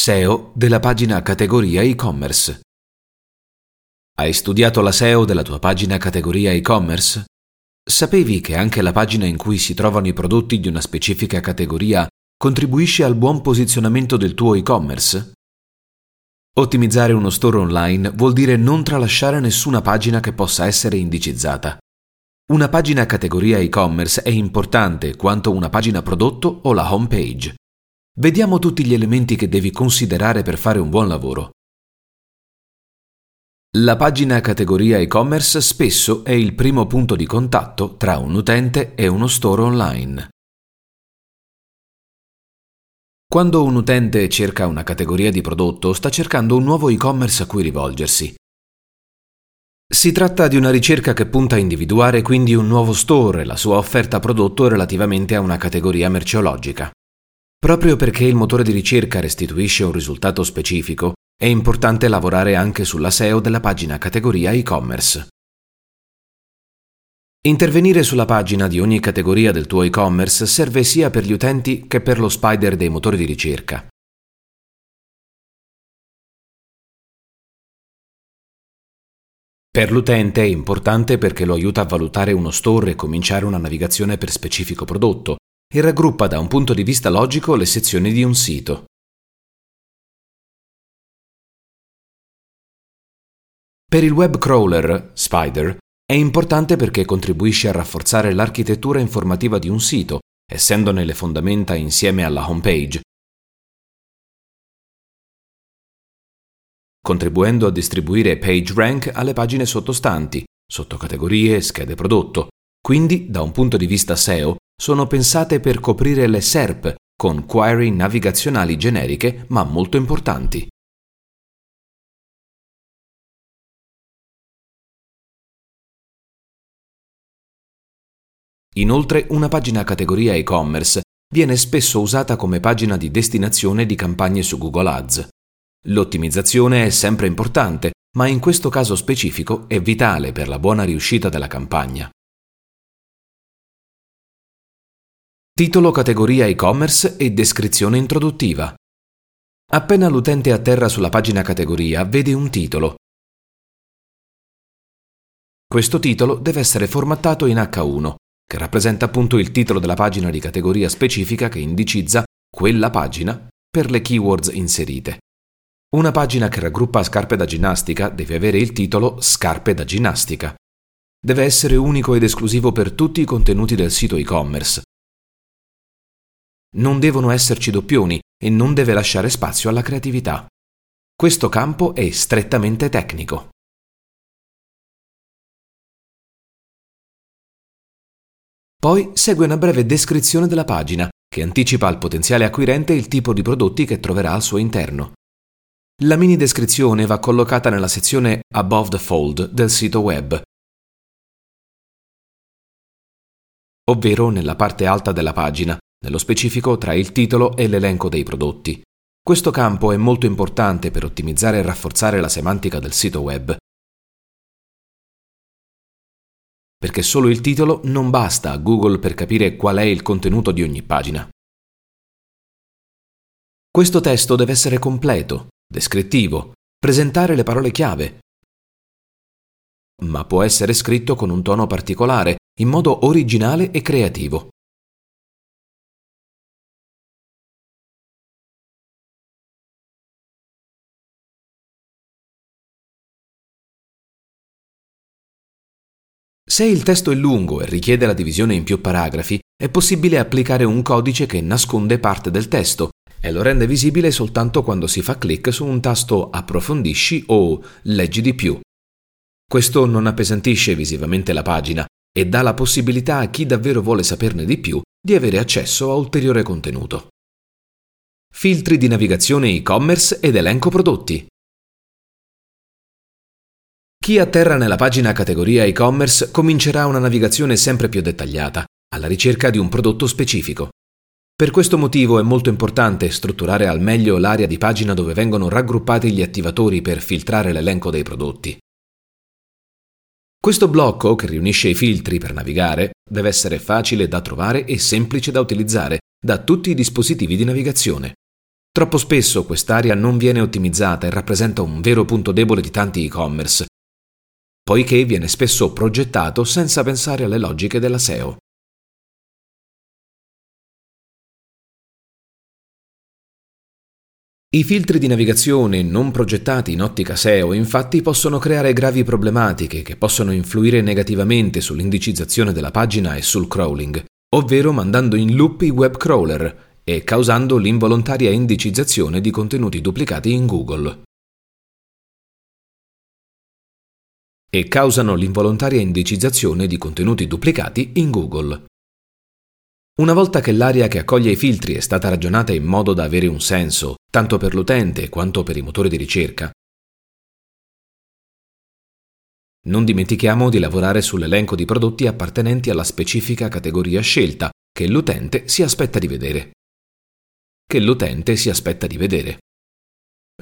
SEO della pagina categoria e-commerce. Hai studiato la SEO della tua pagina categoria e-commerce? Sapevi che anche la pagina in cui si trovano i prodotti di una specifica categoria contribuisce al buon posizionamento del tuo e-commerce? Ottimizzare uno store online vuol dire non tralasciare nessuna pagina che possa essere indicizzata. Una pagina categoria e-commerce è importante quanto una pagina prodotto o la home page. Vediamo tutti gli elementi che devi considerare per fare un buon lavoro. La pagina categoria e-commerce spesso è il primo punto di contatto tra un utente e uno store online. Quando un utente cerca una categoria di prodotto, sta cercando un nuovo e-commerce a cui rivolgersi. Si tratta di una ricerca che punta a individuare quindi un nuovo store e la sua offerta prodotto relativamente a una categoria merceologica. Proprio perché il motore di ricerca restituisce un risultato specifico, è importante lavorare anche sulla SEO della pagina categoria e-commerce. Intervenire sulla pagina di ogni categoria del tuo e-commerce serve sia per gli utenti che per lo spider dei motori di ricerca. Per l'utente è importante perché lo aiuta a valutare uno store e cominciare una navigazione per specifico prodotto, e raggruppa da un punto di vista logico le sezioni di un sito. Per il web crawler, Spider, è importante perché contribuisce a rafforzare l'architettura informativa di un sito, essendone le fondamenta insieme alla home page, contribuendo a distribuire PageRank alle pagine sottostanti, sottocategorie schede prodotto. Quindi, da un punto di vista SEO, sono pensate per coprire le SERP con query navigazionali generiche ma molto importanti. Inoltre, una pagina categoria e-commerce viene spesso usata come pagina di destinazione di campagne su Google Ads. L'ottimizzazione è sempre importante, ma in questo caso specifico è vitale per la buona riuscita della campagna. Titolo categoria e-commerce e descrizione introduttiva. Appena l'utente atterra sulla pagina categoria, vede un titolo. Questo titolo deve essere formattato in H1, che rappresenta appunto il titolo della pagina di categoria specifica che indicizza quella pagina per le keywords inserite. Una pagina che raggruppa scarpe da ginnastica deve avere il titolo Scarpe da ginnastica. Deve essere unico ed esclusivo per tutti i contenuti del sito e-commerce, non devono esserci doppioni e non deve lasciare spazio alla creatività. Questo campo è strettamente tecnico. Poi segue una breve descrizione della pagina che anticipa al potenziale acquirente il tipo di prodotti che troverà al suo interno. La mini descrizione va collocata nella sezione Above the Fold del sito web, ovvero nella parte alta della pagina, nello specifico tra il titolo e l'elenco dei prodotti. Questo campo è molto importante per ottimizzare e rafforzare la semantica del sito web. Perché solo il titolo non basta a Google per capire qual è il contenuto di ogni pagina. Questo testo deve essere completo, descrittivo, presentare le parole chiave, ma può essere scritto con un tono particolare, in modo originale e creativo. Se il testo è lungo e richiede la divisione in più paragrafi, è possibile applicare un codice che nasconde parte del testo e lo rende visibile soltanto quando si fa clic su un tasto Approfondisci o Leggi di più. Questo non appesantisce visivamente la pagina e dà la possibilità a chi davvero vuole saperne di più di avere accesso a ulteriore contenuto. Filtri di navigazione e-commerce ed elenco prodotti. Chi atterra nella pagina categoria e-commerce comincerà una navigazione sempre più dettagliata, alla ricerca di un prodotto specifico. Per questo motivo è molto importante strutturare al meglio l'area di pagina dove vengono raggruppati gli attivatori per filtrare l'elenco dei prodotti. Questo blocco, che riunisce i filtri per navigare, deve essere facile da trovare e semplice da utilizzare da tutti i dispositivi di navigazione. Troppo spesso quest'area non viene ottimizzata e rappresenta un vero punto debole di tanti e-commerce, poiché viene spesso progettato senza pensare alle logiche della SEO. I filtri di navigazione non progettati in ottica SEO infatti possono creare gravi problematiche che possono influire negativamente sull'indicizzazione della pagina e sul crawling, ovvero mandando in loop i web crawler e causando l'involontaria indicizzazione di contenuti duplicati in Google. E causano l'involontaria indicizzazione di contenuti duplicati in Google. Una volta che l'area che accoglie i filtri è stata ragionata in modo da avere un senso, tanto per l'utente quanto per i motori di ricerca, non dimentichiamo di lavorare sull'elenco di prodotti appartenenti alla specifica categoria scelta che l'utente si aspetta di vedere. Che l'utente si aspetta di vedere.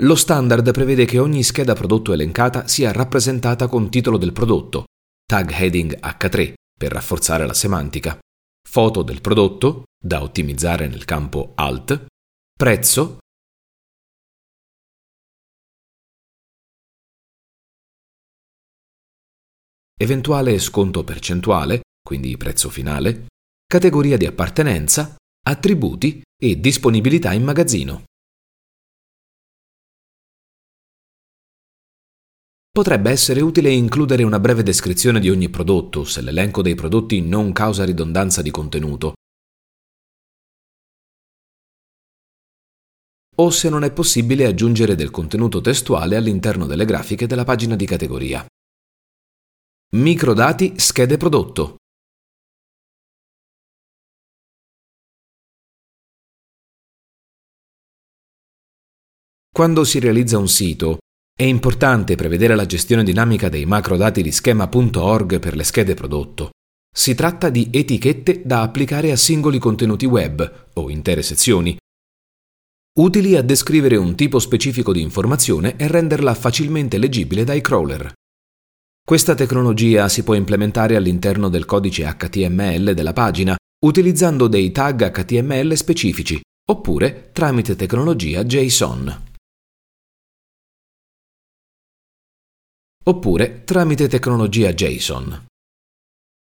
Lo standard prevede che ogni scheda prodotto elencata sia rappresentata con titolo del prodotto, tag heading H3 per rafforzare la semantica, foto del prodotto, da ottimizzare nel campo Alt, prezzo, eventuale sconto percentuale, quindi prezzo finale, categoria di appartenenza, attributi e disponibilità in magazzino. Potrebbe essere utile includere una breve descrizione di ogni prodotto se l'elenco dei prodotti non causa ridondanza di contenuto. O se non è possibile aggiungere del contenuto testuale all'interno delle grafiche della pagina di categoria. Microdati schede prodotto. Quando si realizza un sito, è importante prevedere la gestione dinamica dei macrodati di schema.org per le schede prodotto. Si tratta di etichette da applicare a singoli contenuti web o intere sezioni, utili a descrivere un tipo specifico di informazione e renderla facilmente leggibile dai crawler. Questa tecnologia si può implementare all'interno del codice HTML della pagina utilizzando dei tag HTML specifici oppure tramite tecnologia JSON. Oppure tramite tecnologia JSON.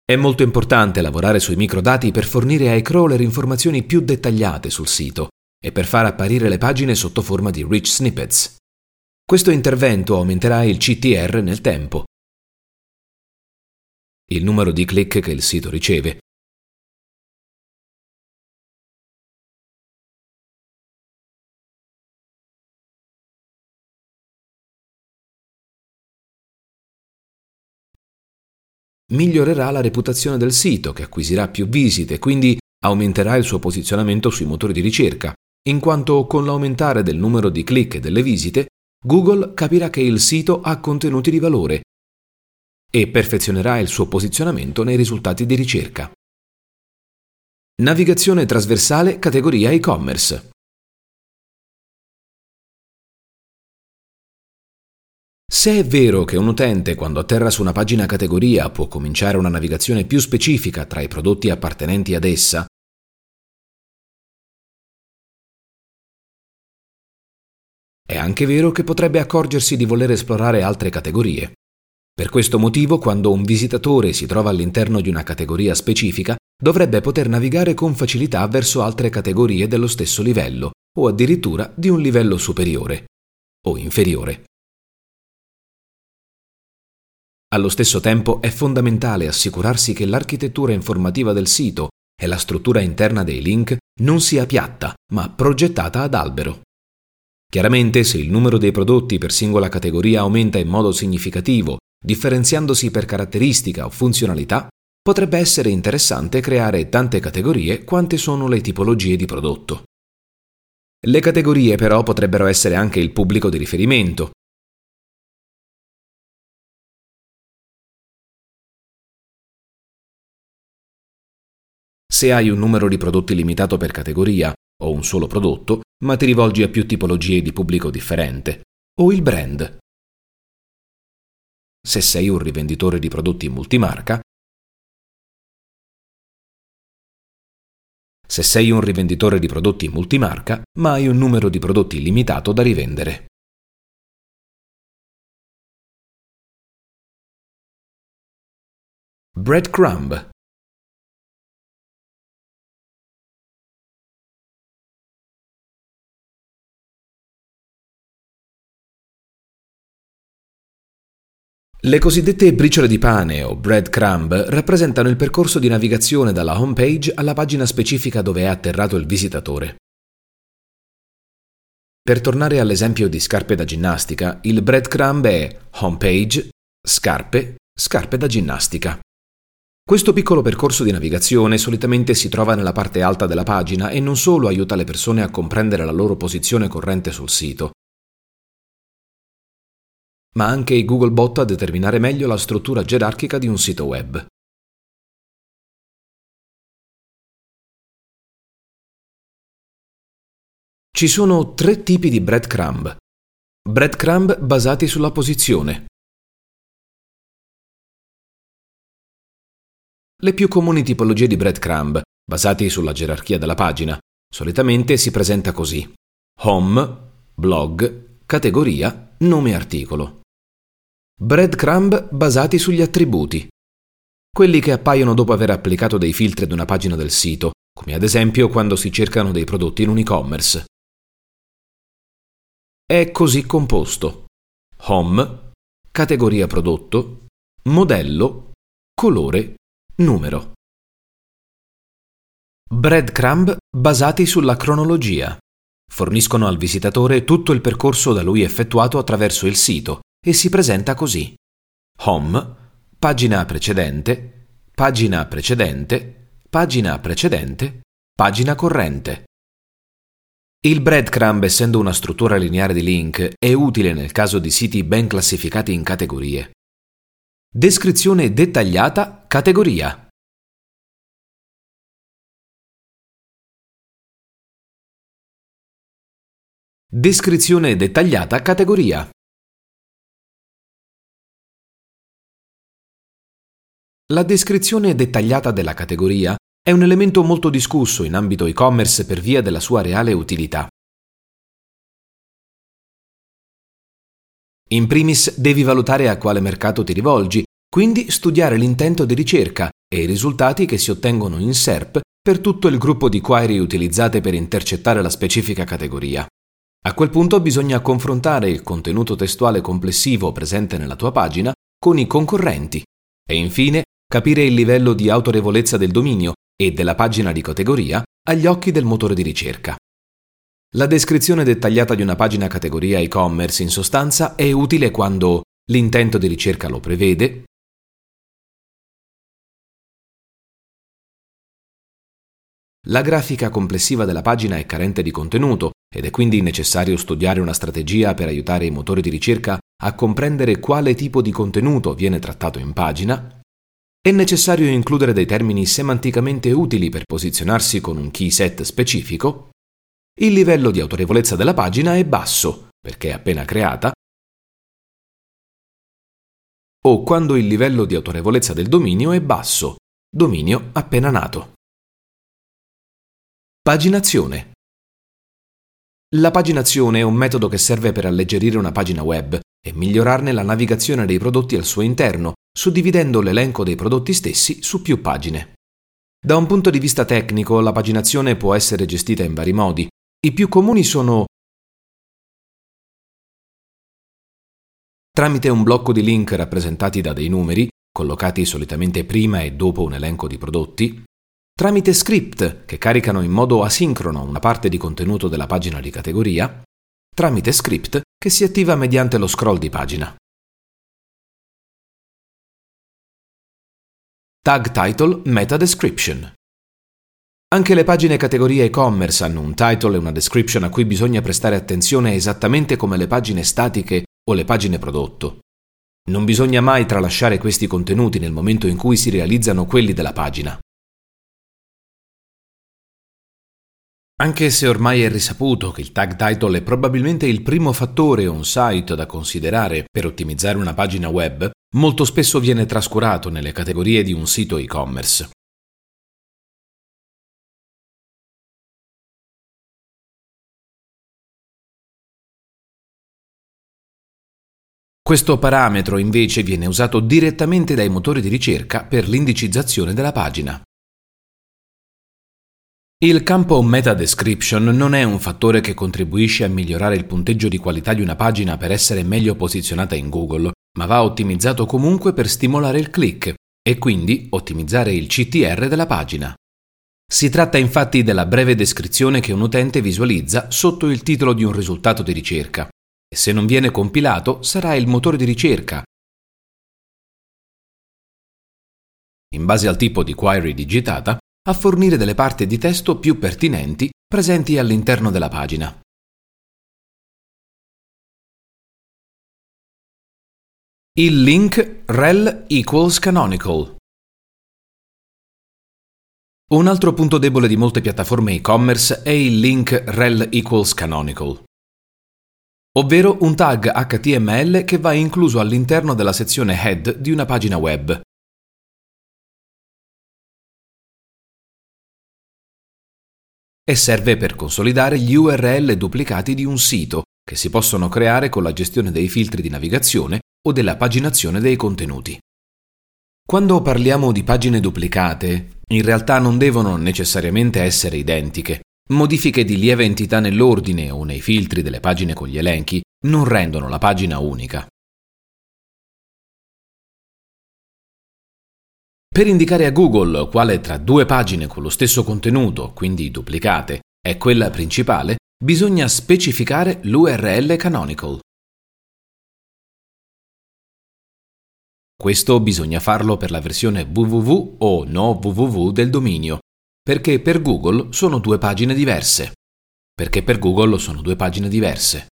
È molto importante lavorare sui microdati per fornire ai crawler informazioni più dettagliate sul sito e per far apparire le pagine sotto forma di rich snippets. Questo intervento aumenterà il CTR nel tempo, il numero di click che il sito riceve, migliorerà la reputazione del sito, che acquisirà più visite, quindi aumenterà il suo posizionamento sui motori di ricerca, in quanto con l'aumentare del numero di click e delle visite, Google capirà che il sito ha contenuti di valore e perfezionerà il suo posizionamento nei risultati di ricerca. Navigazione trasversale categoria e-commerce. Se è vero che un utente quando atterra su una pagina categoria può cominciare una navigazione più specifica tra i prodotti appartenenti ad essa, è anche vero che potrebbe accorgersi di voler esplorare altre categorie. Per questo motivo, quando un visitatore si trova all'interno di una categoria specifica, dovrebbe poter navigare con facilità verso altre categorie dello stesso livello o addirittura di un livello superiore o inferiore. Allo stesso tempo è fondamentale assicurarsi che l'architettura informativa del sito e la struttura interna dei link non sia piatta, ma progettata ad albero. Chiaramente se il numero dei prodotti per singola categoria aumenta in modo significativo, differenziandosi per caratteristica o funzionalità, potrebbe essere interessante creare tante categorie quante sono le tipologie di prodotto. Le categorie però potrebbero essere anche il pubblico di riferimento, se hai un numero di prodotti limitato per categoria o un solo prodotto, ma ti rivolgi a più tipologie di pubblico differente, o il brand. Se sei un rivenditore di prodotti multimarca, se sei un rivenditore di prodotti multimarca, ma hai un numero di prodotti limitato da rivendere. Breadcrumb Le cosiddette briciole di pane o breadcrumb rappresentano il percorso di navigazione dalla home page alla pagina specifica dove è atterrato il visitatore. Per tornare all'esempio di scarpe da ginnastica, il breadcrumb è homepage, scarpe, scarpe da ginnastica. Questo piccolo percorso di navigazione solitamente si trova nella parte alta della pagina e non solo aiuta le persone a comprendere la loro posizione corrente sul sito, ma anche i Googlebot a determinare meglio la struttura gerarchica di un sito web. Ci sono tre tipi di breadcrumb. Breadcrumb basati sulla posizione. Le più comuni tipologie di breadcrumb, basati sulla gerarchia della pagina, solitamente si presenta così. Home, blog, categoria, nome articolo breadcrumb basati sugli attributi, quelli che appaiono dopo aver applicato dei filtri ad una pagina del sito, come ad esempio quando si cercano dei prodotti in un e-commerce. È così composto. Home, categoria prodotto, modello, colore, numero. Breadcrumb basati sulla cronologia. Forniscono al visitatore tutto il percorso da lui effettuato attraverso il sito e si presenta così. Home, pagina precedente, pagina precedente, pagina precedente, pagina corrente. Il breadcrumb, essendo una struttura lineare di link, è utile nel caso di siti ben classificati in categorie. Descrizione dettagliata categoria. Descrizione dettagliata categoria. La descrizione dettagliata della categoria è un elemento molto discusso in ambito e-commerce per via della sua reale utilità. In primis devi valutare a quale mercato ti rivolgi, quindi studiare l'intento di ricerca e i risultati che si ottengono in SERP per tutto il gruppo di query utilizzate per intercettare la specifica categoria. A quel punto bisogna confrontare il contenuto testuale complessivo presente nella tua pagina con i concorrenti e infine capire il livello di autorevolezza del dominio e della pagina di categoria agli occhi del motore di ricerca. La descrizione dettagliata di una pagina categoria e-commerce in sostanza è utile quando l'intento di ricerca lo prevede, La grafica complessiva della pagina è carente di contenuto ed è quindi necessario studiare una strategia per aiutare i motori di ricerca a comprendere quale tipo di contenuto viene trattato in pagina è necessario includere dei termini semanticamente utili per posizionarsi con un key set specifico. Il livello di autorevolezza della pagina è basso, perché è appena creata, o quando il livello di autorevolezza del dominio è basso, dominio appena nato. Paginazione. La paginazione è un metodo che serve per alleggerire una pagina web e migliorarne la navigazione dei prodotti al suo interno, suddividendo l'elenco dei prodotti stessi su più pagine. Da un punto di vista tecnico, la paginazione può essere gestita in vari modi. I più comuni sono tramite un blocco di link rappresentati da dei numeri, collocati solitamente prima e dopo un elenco di prodotti, tramite script che caricano in modo asincrono una parte di contenuto della pagina di categoria, tramite script che si attiva mediante lo scroll di pagina. Tag Title Meta Description anche le pagine categoria e-commerce hanno un title e una description a cui bisogna prestare attenzione esattamente come le pagine statiche o le pagine prodotto. Non bisogna mai tralasciare questi contenuti nel momento in cui si realizzano quelli della pagina. Anche se ormai è risaputo che il tag title è probabilmente il primo fattore o un site da considerare per ottimizzare una pagina web, molto spesso viene trascurato nelle categorie di un sito e-commerce. Questo parametro invece viene usato direttamente dai motori di ricerca per l'indicizzazione della pagina. Il campo Meta Description non è un fattore che contribuisce a migliorare il punteggio di qualità di una pagina per essere meglio posizionata in Google, ma va ottimizzato comunque per stimolare il click e quindi ottimizzare il CTR della pagina. Si tratta infatti della breve descrizione che un utente visualizza sotto il titolo di un risultato di ricerca e se non viene compilato sarà il motore di ricerca. In base al tipo di query digitata, a fornire delle parti di testo più pertinenti presenti all'interno della pagina. Il link rel equals canonical. Un altro punto debole di molte piattaforme e-commerce è il link rel equals canonical, ovvero un tag HTML che va incluso all'interno della sezione head di una pagina web e serve per consolidare gli URL duplicati di un sito che si possono creare con la gestione dei filtri di navigazione o della paginazione dei contenuti. Quando parliamo di pagine duplicate, in realtà non devono necessariamente essere identiche. Modifiche di lieve entità nell'ordine o nei filtri delle pagine con gli elenchi non rendono la pagina unica. Per indicare a Google quale tra due pagine con lo stesso contenuto, quindi duplicate, è quella principale, bisogna specificare l'URL canonical. Questo bisogna farlo per la versione www o no www del dominio, perché per Google sono due pagine diverse. Perché per Google sono due pagine diverse.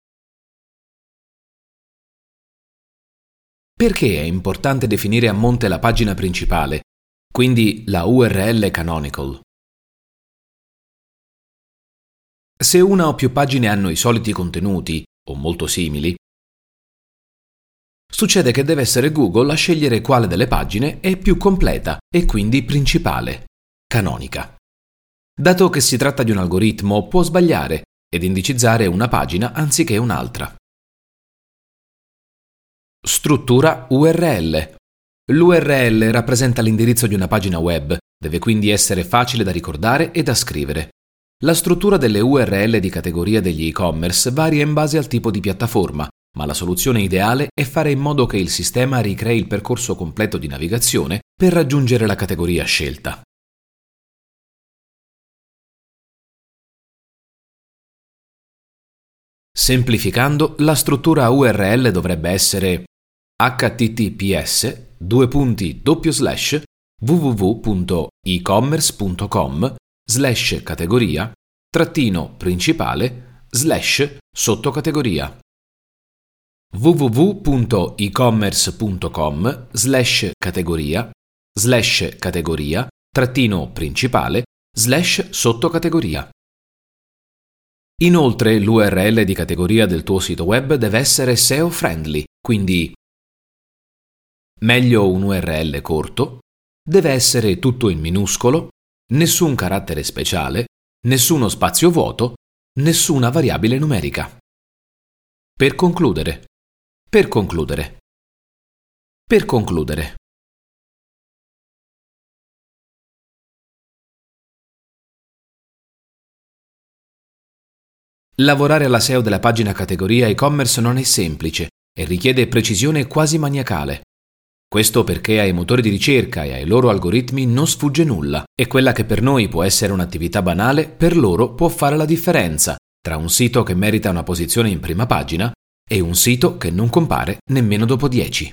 Perché è importante definire a monte la pagina principale, quindi la URL canonical? Se una o più pagine hanno i soliti contenuti, o molto simili, succede che deve essere Google a scegliere quale delle pagine è più completa e quindi principale, canonica. Dato che si tratta di un algoritmo, può sbagliare ed indicizzare una pagina anziché un'altra. Struttura URL. L'URL rappresenta l'indirizzo di una pagina web, deve quindi essere facile da ricordare e da scrivere. La struttura delle URL di categoria degli e-commerce varia in base al tipo di piattaforma, ma la soluzione ideale è fare in modo che il sistema ricrei il percorso completo di navigazione per raggiungere la categoria scelta. Semplificando, la struttura URL dovrebbe essere https due punti doppio slash www.ecommerce.com slash categoria trattino principale slash sottocategoria. www.ecommerce.com slash categoria slash categoria trattino principale slash sottocategoria. Inoltre l'URL di categoria del tuo sito web deve essere SEO friendly, quindi meglio un URL corto, deve essere tutto in minuscolo, nessun carattere speciale, nessuno spazio vuoto, nessuna variabile numerica. Per concludere. Per concludere. Per concludere. Lavorare alla SEO della pagina categoria e-commerce non è semplice e richiede precisione quasi maniacale. Questo perché ai motori di ricerca e ai loro algoritmi non sfugge nulla e quella che per noi può essere un'attività banale, per loro può fare la differenza tra un sito che merita una posizione in prima pagina e un sito che non compare nemmeno dopo 10.